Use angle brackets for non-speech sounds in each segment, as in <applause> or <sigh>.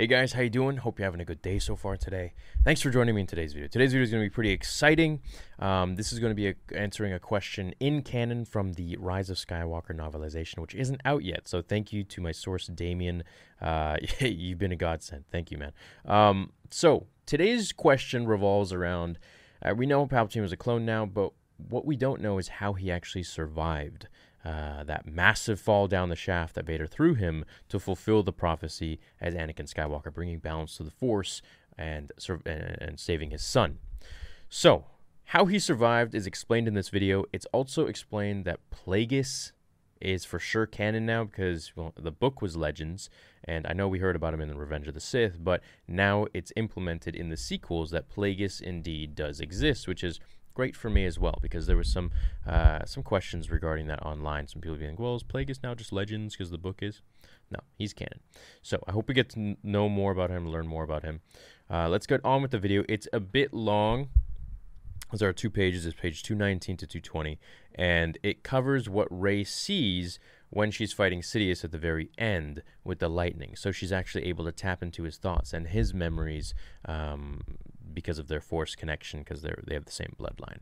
Hey guys, how you doing? Hope you're having a good day so far today. Thanks for joining me in today's video. Today's video is going to be pretty exciting. Um, this is going to be a, answering a question in canon from the Rise of Skywalker novelization, which isn't out yet. So thank you to my source, Damien. Uh, <laughs> you've been a godsend. Thank you, man. Um, so today's question revolves around, uh, we know Palpatine was a clone now, but what we don't know is how he actually survived uh, that massive fall down the shaft that Vader threw him to fulfill the prophecy as Anakin Skywalker, bringing balance to the Force and, and saving his son. So, how he survived is explained in this video. It's also explained that Plagueis is for sure canon now because well, the book was Legends, and I know we heard about him in the Revenge of the Sith, but now it's implemented in the sequels that Plagueis indeed does exist, which is great for me as well because there was some uh, some questions regarding that online. Some people being, like, "Well, is Plagueis now just legends because the book is?" No, he's canon. So I hope we get to know more about him, learn more about him. Uh, let's get on with the video. It's a bit long. There are two pages. It's page 219 to 220, and it covers what Rey sees when she's fighting Sidious at the very end with the lightning. So she's actually able to tap into his thoughts and his memories um, because of their force connection because they they have the same bloodline.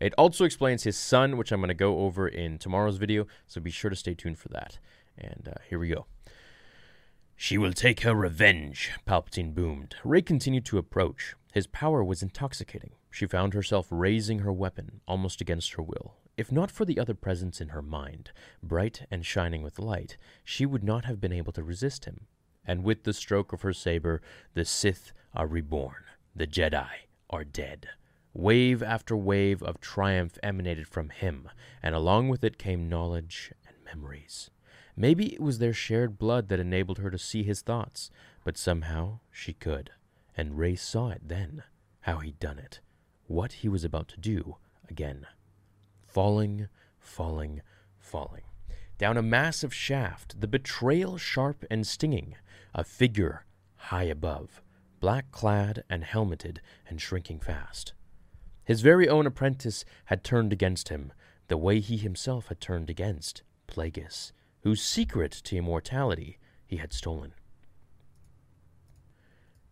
It also explains his son, which I'm going to go over in tomorrow's video, so be sure to stay tuned for that. And uh, here we go. She will take her revenge, Palpatine boomed. Rey continued to approach. His power was intoxicating. She found herself raising her weapon, almost against her will. If not for the other presence in her mind, bright and shining with light, she would not have been able to resist him. And with the stroke of her saber, the Sith are reborn. The Jedi are dead. Wave after wave of triumph emanated from him, and along with it came knowledge and memories. Maybe it was their shared blood that enabled her to see his thoughts, but somehow she could. And Rey saw it then, how he'd done it, what he was about to do again. Falling, falling, falling. Down a massive shaft, the betrayal sharp and stinging, a figure high above black clad and helmeted and shrinking fast. His very own apprentice had turned against him, the way he himself had turned against Plagueis, whose secret to immortality he had stolen.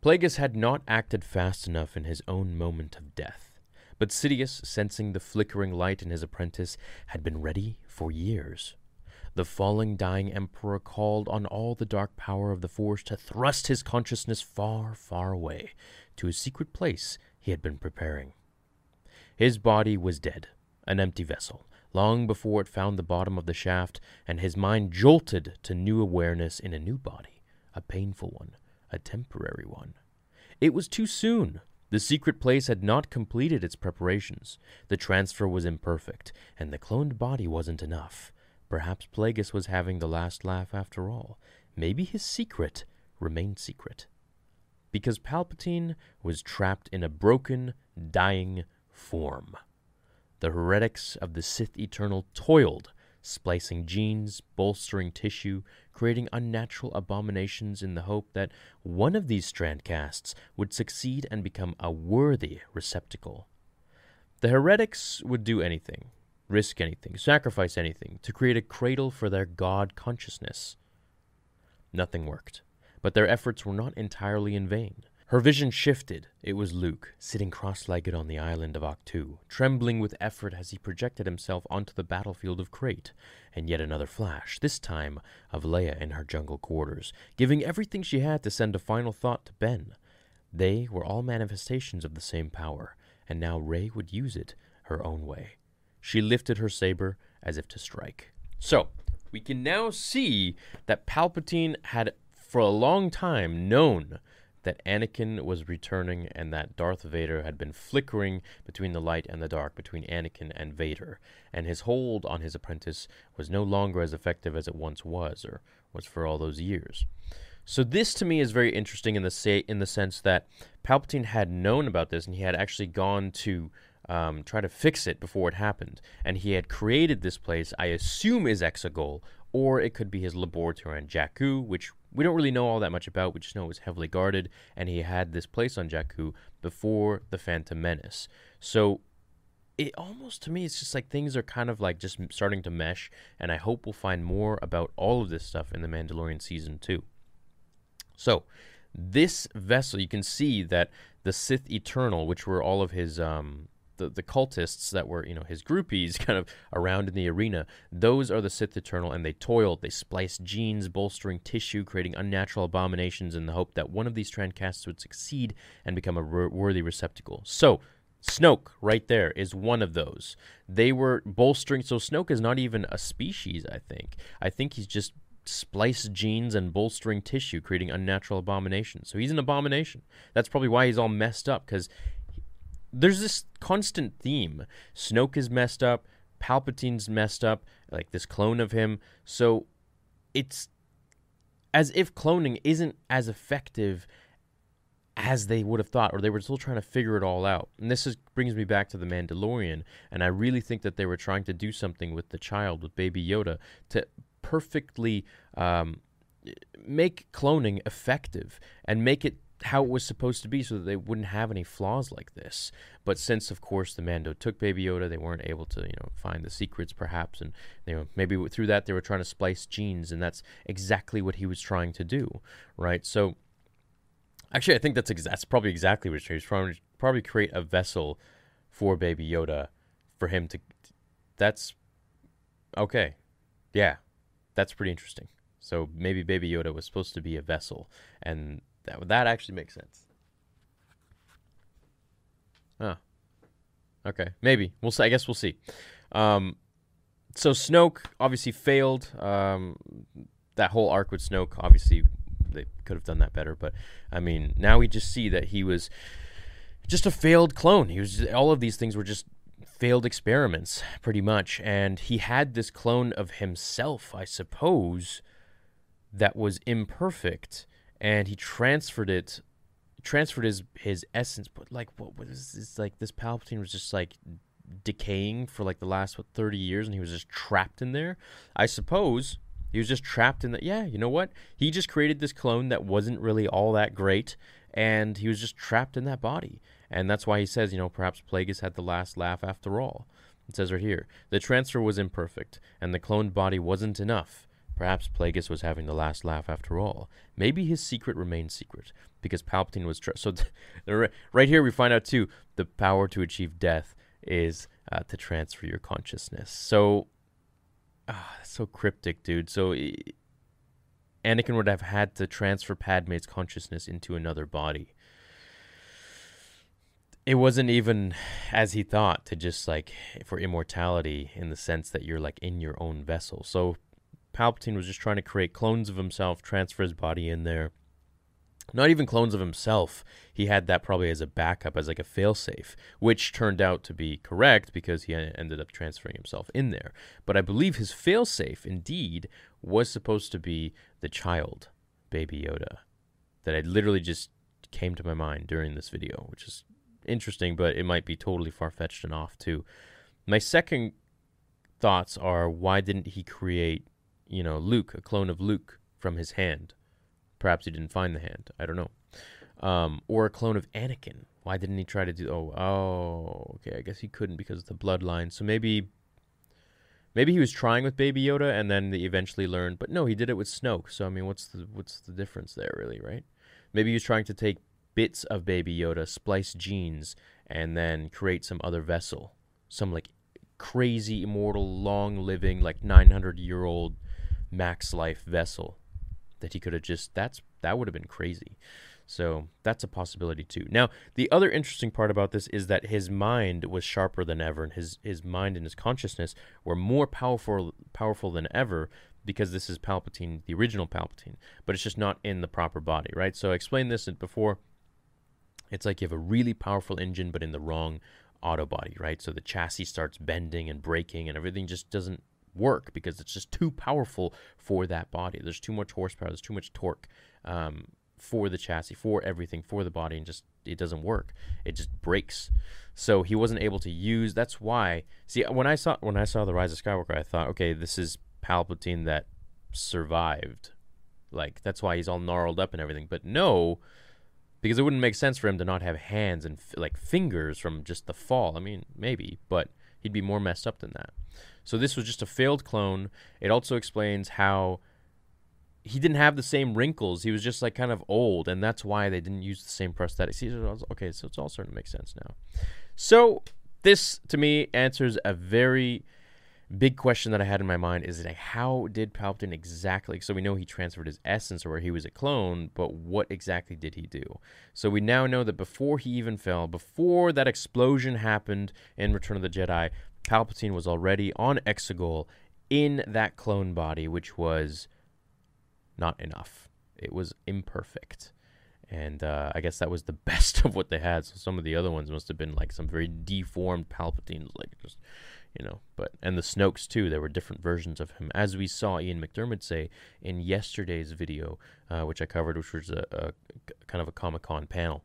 Plagueis had not acted fast enough in his own moment of death, but Sidious, sensing the flickering light in his apprentice, had been ready for years. The falling, dying emperor called on all the dark power of the Force to thrust his consciousness far, far away to a secret place he had been preparing. His body was dead, an empty vessel, long before it found the bottom of the shaft, and his mind jolted to new awareness in a new body, a painful one, a temporary one. It was too soon. The secret place had not completed its preparations. The transfer was imperfect, and the cloned body wasn't enough. Perhaps Plagueis was having the last laugh after all. Maybe his secret remained secret. Because Palpatine was trapped in a broken, dying form. The heretics of the Sith Eternal toiled, splicing genes, bolstering tissue, creating unnatural abominations in the hope that one of these strand casts would succeed and become a worthy receptacle. The heretics would do anything, risk anything, sacrifice anything to create a cradle for their God consciousness. Nothing worked, but their efforts were not entirely in vain. Her vision shifted. It was Luke, sitting cross legged on the island of Ahch-To, trembling with effort as he projected himself onto the battlefield of Crait, and yet another flash, this time of Leia in her jungle quarters, giving everything she had to send a final thought to Ben. They were all manifestations of the same power, and now Rey would use it her own way. She lifted her saber as if to strike. So, we can now see that Palpatine had for a long time known that Anakin was returning and that Darth Vader had been flickering between the light and the dark, between Anakin and Vader, and his hold on his apprentice was no longer as effective as it once was, or was for all those years. So this to me is very interesting in the say in the sense that Palpatine had known about this and he had actually gone to um, try to fix it before it happened, and he had created this place. I assume is Exegol, or it could be his laboratory on Jakku, which we don't really know all that much about. We just know it was heavily guarded, and he had this place on Jakku before the Phantom Menace. So it almost to me it's just like things are kind of like just starting to mesh and i hope we'll find more about all of this stuff in the mandalorian season 2 so this vessel you can see that the sith eternal which were all of his um the, the cultists that were you know his groupies <laughs> kind of around in the arena those are the sith eternal and they toiled they spliced genes bolstering tissue creating unnatural abominations in the hope that one of these strand casts would succeed and become a worthy receptacle so Snoke, right there, is one of those. They were bolstering. So Snoke is not even a species. I think. I think he's just spliced genes and bolstering tissue, creating unnatural abominations. So he's an abomination. That's probably why he's all messed up. Because there's this constant theme. Snoke is messed up. Palpatine's messed up. Like this clone of him. So it's as if cloning isn't as effective as they would have thought, or they were still trying to figure it all out. And this is, brings me back to the Mandalorian, and I really think that they were trying to do something with the child, with Baby Yoda, to perfectly um, make cloning effective and make it how it was supposed to be so that they wouldn't have any flaws like this. But since, of course, the Mando took Baby Yoda, they weren't able to, you know, find the secrets perhaps, and you know maybe through that they were trying to splice genes, and that's exactly what he was trying to do, right? So Actually, I think that's ex- that's probably exactly what he's trying. to Probably create a vessel for Baby Yoda, for him to. That's okay. Yeah, that's pretty interesting. So maybe Baby Yoda was supposed to be a vessel, and that would that actually makes sense. Huh. Okay, maybe we'll. See, I guess we'll see. Um, so Snoke obviously failed. Um, that whole arc with Snoke obviously they could have done that better. But I mean, now we just see that he was just a failed clone. He was all of these things were just failed experiments, pretty much. And he had this clone of himself, I suppose, that was imperfect, and he transferred it, transferred his his essence. But like, what was this? Like this Palpatine was just like decaying for like the last what 30 years and he was just trapped in there i suppose he was just trapped in that. Yeah, you know what? He just created this clone that wasn't really all that great, and he was just trapped in that body. And that's why he says, you know, perhaps Plagueis had the last laugh after all. It says right here the transfer was imperfect, and the cloned body wasn't enough. Perhaps Plagueis was having the last laugh after all. Maybe his secret remained secret because Palpatine was. Tra- <laughs> so, <laughs> right here we find out too the power to achieve death is uh, to transfer your consciousness. So that's so cryptic, dude. So Anakin would have had to transfer Padme's consciousness into another body. It wasn't even as he thought to just like for immortality in the sense that you're like in your own vessel. So Palpatine was just trying to create clones of himself, transfer his body in there, not even clones of himself. He had that probably as a backup, as like a failsafe, which turned out to be correct because he ended up transferring himself in there. But I believe his failsafe, indeed, was supposed to be the child, Baby Yoda, that I literally just came to my mind during this video, which is interesting, but it might be totally far fetched and off too. My second thoughts are why didn't he create, you know, Luke, a clone of Luke from his hand? Perhaps he didn't find the hand. I don't know. Um, or a clone of Anakin. Why didn't he try to do? Oh, oh, okay. I guess he couldn't because of the bloodline. So maybe, maybe he was trying with Baby Yoda, and then they eventually learned. But no, he did it with Snoke. So I mean, what's the what's the difference there, really? Right? Maybe he was trying to take bits of Baby Yoda, splice genes, and then create some other vessel, some like crazy immortal, long living, like 900 year old max life vessel that he could have just that's that would have been crazy. So that's a possibility too. Now, the other interesting part about this is that his mind was sharper than ever, and his his mind and his consciousness were more powerful powerful than ever because this is Palpatine, the original Palpatine, but it's just not in the proper body, right? So I explained this before. It's like you have a really powerful engine, but in the wrong auto body, right? So the chassis starts bending and breaking, and everything just doesn't work because it's just too powerful for that body. There's too much horsepower, there's too much torque um, for the chassis, for everything, for the body, and just it doesn't work. It just breaks. So he wasn't able to use. That's why. See, when I saw when I saw the Rise of Skywalker, I thought, okay, this is Palpatine that survived. Like that's why he's all gnarled up and everything. But no, because it wouldn't make sense for him to not have hands and like fingers from just the fall. I mean, maybe, but he'd be more messed up than that. So this was just a failed clone. It also explains how he didn't have the same wrinkles. He was just like kind of old, and that's why they didn't use the same prosthetics. Okay, so it's all starting to make sense now. So this to me answers a very big question that I had in my mind is like how did Palpatine exactly so we know he transferred his essence or he was a clone, but what exactly did he do? So we now know that before he even fell, before that explosion happened in Return of the Jedi, Palpatine was already on Exegol in that clone body, which was not enough. It was imperfect. And uh, I guess that was the <laughs> best of what they had. So some of the other ones must have been like some very deformed Palpatines, like just, you know. But and the Snokes too. There were different versions of him, as we saw Ian McDiarmid say in yesterday's video, uh, which I covered, which was a, a kind of a Comic Con panel.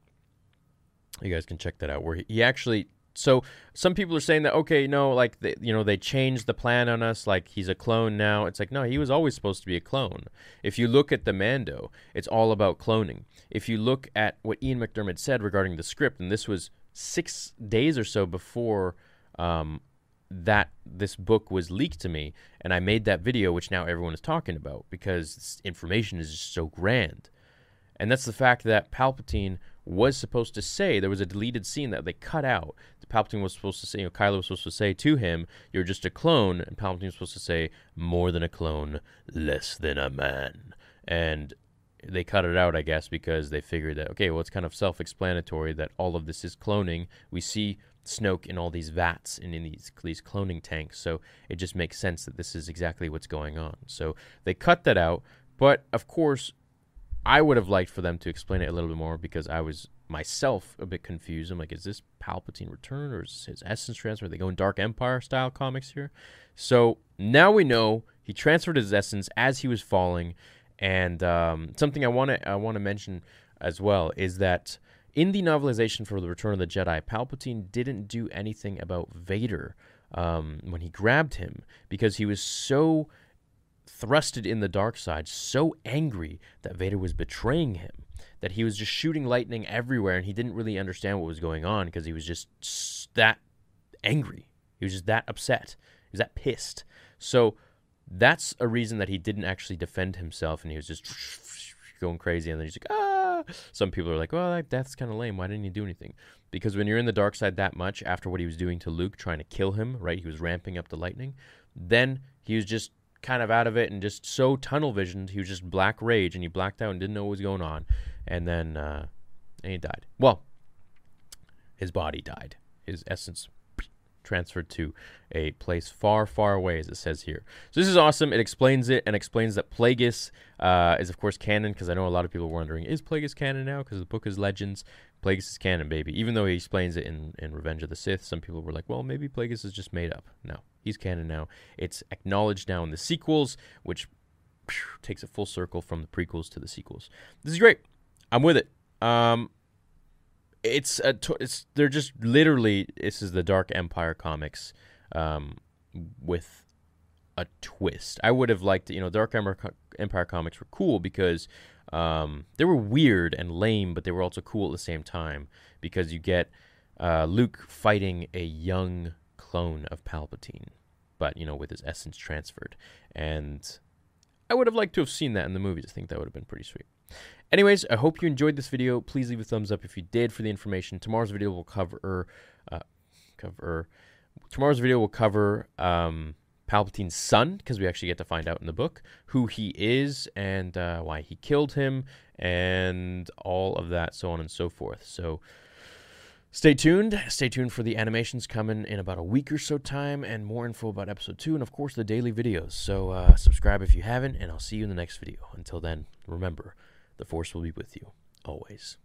You guys can check that out, where he, he actually so some people are saying that okay no like you know they changed the plan on us like he's a clone now. It's like no he was always supposed to be a clone. If you look at the mando it's all about cloning. If you look at what ian mcdiarmid said regarding the script and this was six days or so before um, that this book was leaked to me and i made that video which now everyone is talking about because information is just so grand. And that's the fact that palpatine was supposed to say there was a deleted scene that they cut out. Palpatine was supposed to say, you know, Kylo was supposed to say to him, "You're just a clone," and Palpatine was supposed to say, "More than a clone, less than a man." And they cut it out, I guess, because they figured that okay, well, it's kind of self-explanatory that all of this is cloning. We see Snoke in all these vats and in these these cloning tanks, so it just makes sense that this is exactly what's going on. So they cut that out, but of course, I would have liked for them to explain it a little bit more because I was myself a bit confused. I'm like, is this Palpatine return or is his essence transfer? Are they going Dark Empire style comics here? So now we know he transferred his essence as he was falling, and um, something I want to I want to mention as well is that in the novelization for the Return of the Jedi, Palpatine didn't do anything about Vader um, when he grabbed him because he was so thrusted in the dark side, so angry that Vader was betraying him, that he was just shooting lightning everywhere and he didn't really understand what was going on because he was just that angry. He was just that upset. He was that pissed. So that's a reason that he didn't actually defend himself and he was just going crazy and then he's like, ah. Some people are like, well, that, that's kind of lame. Why didn't he do anything? Because when you're in the dark side that much, after what he was doing to Luke, trying to kill him, right? He was ramping up the lightning. Then he was just kind of out of it and just so tunnel visioned. He was just black rage and he blacked out and didn't know what was going on. And then uh, and he died. Well, his body died. His essence transferred to a place far, far away, as it says here. So this is awesome. It explains it and explains that Plagueis uh, is, of course, canon, because I know a lot of people are wondering, is Plagueis canon now? Because the book is Legends. Plagueis is canon, baby. Even though he explains it in, in Revenge of the Sith, some people were like, well, maybe Plagueis is just made up. No, he's canon now. It's acknowledged now in the sequels, which phew, takes a full circle from the prequels to the sequels. This is great. I'm with it. Um, it's a t- it's they're just literally this is the Dark Empire comics um, with a twist. I would have liked you know Dark Empire, Empire comics were cool because um, they were weird and lame, but they were also cool at the same time because you get uh, Luke fighting a young clone of Palpatine, but you know with his essence transferred, and I would have liked to have seen that in the movies. I think that would have been pretty sweet. Anyways, I hope you enjoyed this video. Please leave a thumbs up if you did for the information. Tomorrow's video will cover uh, cover tomorrow's video will cover um, Palpatine's son because we actually get to find out in the book who he is and uh, why he killed him and all of that, so on and so forth. So stay tuned. Stay tuned for the animations coming in about a week or so time and more info about episode two and of course the daily videos. So uh, subscribe if you haven't, and I'll see you in the next video. Until then, remember. The Force will be with you always.